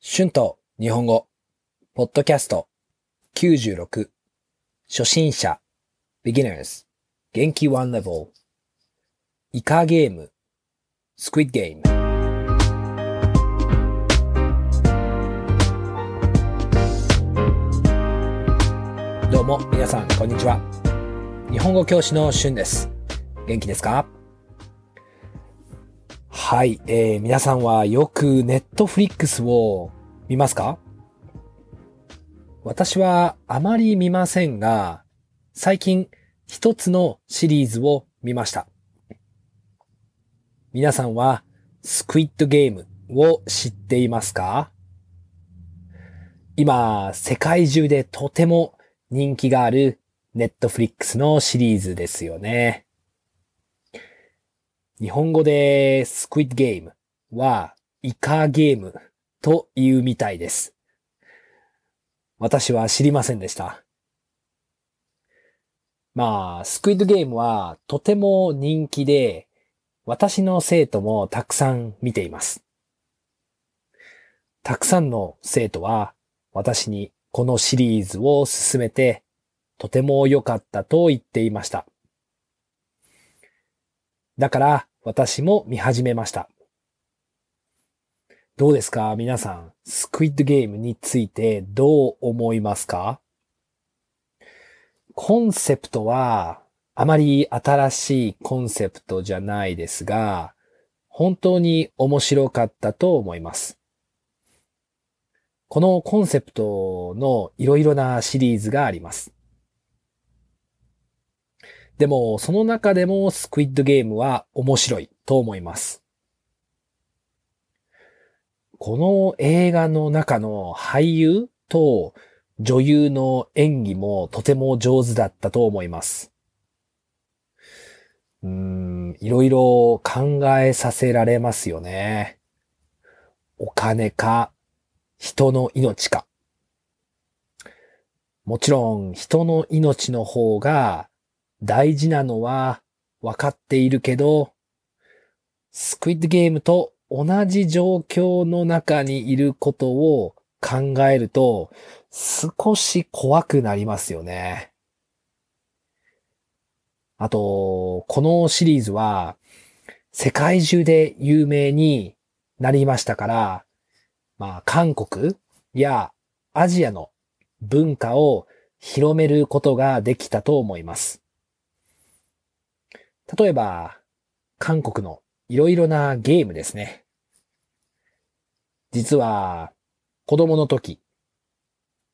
春と日本語、ポッドキャスト。96、初心者、beginners、元気。one level、イカゲーム、squid game。どうも皆さんこんにちは。日本語教師の春です。元気ですか？はい、えー、皆さんはよくネットフリックスを見ますか？私はあまり見ませんが、最近一つのシリーズを見ました。皆さんはスクイッドゲームを知っていますか？今、世界中でとても人気があるネットフリックスのシリーズですよね。日本語でスクイッドゲームはイカゲームというみたいです。私は知りませんでした。まあ、スクイッドゲームはとても人気で、私の生徒もたくさん見ています。たくさんの生徒は私にこのシリーズを進めてとても良かったと言っていました。だから私も見始めました。どうですか？皆さん、スクイッドゲームについてどう思いますか？コンセプトはあまり新しいコンセプトじゃないですが、本当に面白かったと思います。このコンセプトのいろいろなシリーズがあります。でも、その中でもスクイッドゲームは面白いと思います。この映画の中の俳優と女優の演技もとても上手だったと思います。うん、いろいろ考えさせられますよね。お金か、人の命か。もちろん人の命の方が大事なのは分かっているけど、スクイッドゲームと同じ状況の中にいることを考えると少し怖くなりますよね。あと、このシリーズは世界中で有名になりましたから、まあ韓国やアジアの文化を広めることができたと思います。例えば、韓国のいろいろなゲームですね。実は、子供の時、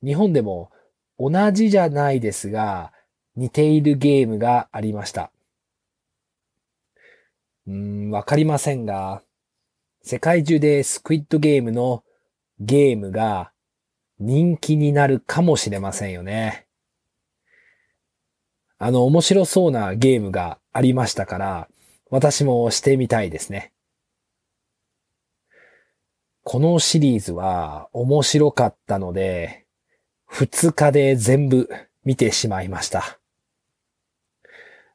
日本でも同じじゃないですが、似ているゲームがありました。うーん、わかりませんが、世界中でスクイッドゲームのゲームが人気になるかもしれませんよね。あの、面白そうなゲームがありましたから、私もしてみたいですね。このシリーズは面白かったので、2日で全部見てしまいました。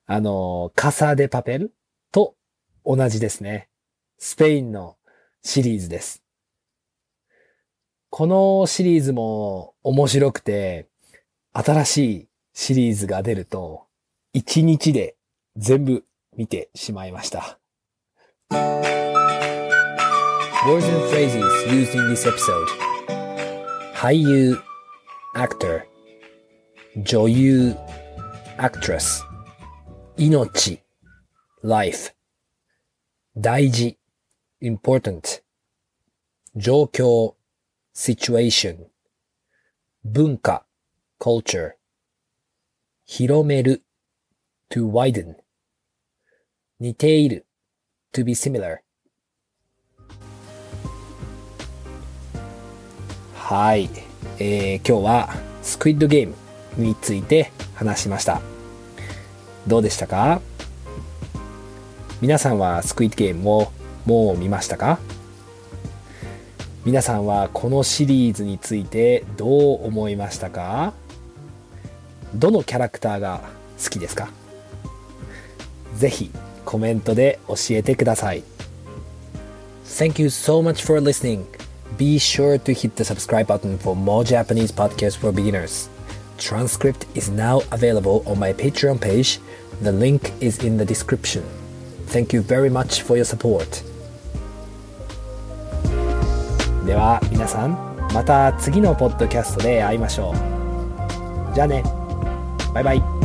あの、カサデパペルと同じですね。スペインのシリーズです。このシリーズも面白くて、新しいシリーズが出ると、1日で全部見てしまいました。Words and phrases used in this episode 俳優 actor 女優 actress 命 life 大事 important 状況 situation 文化 culture 広める to widen 似ている。To be similar. はい、えー、今日はスクイッドゲームについて話しました。どうでしたか？皆さんはスクイッドゲームをもう見ましたか？皆さんはこのシリーズについてどう思いましたか？どのキャラクターが好きですか？ぜひコメントで教えてください。Thank you so much for listening. be sure to hit the subscribe button for more Japanese podcasts for beginners. Transcript is now available on my Patreon page. The link is in the description. Thank you very much for your support. では皆さんまた次のポッドキャストで会いましょう。じゃあね。バイバイ。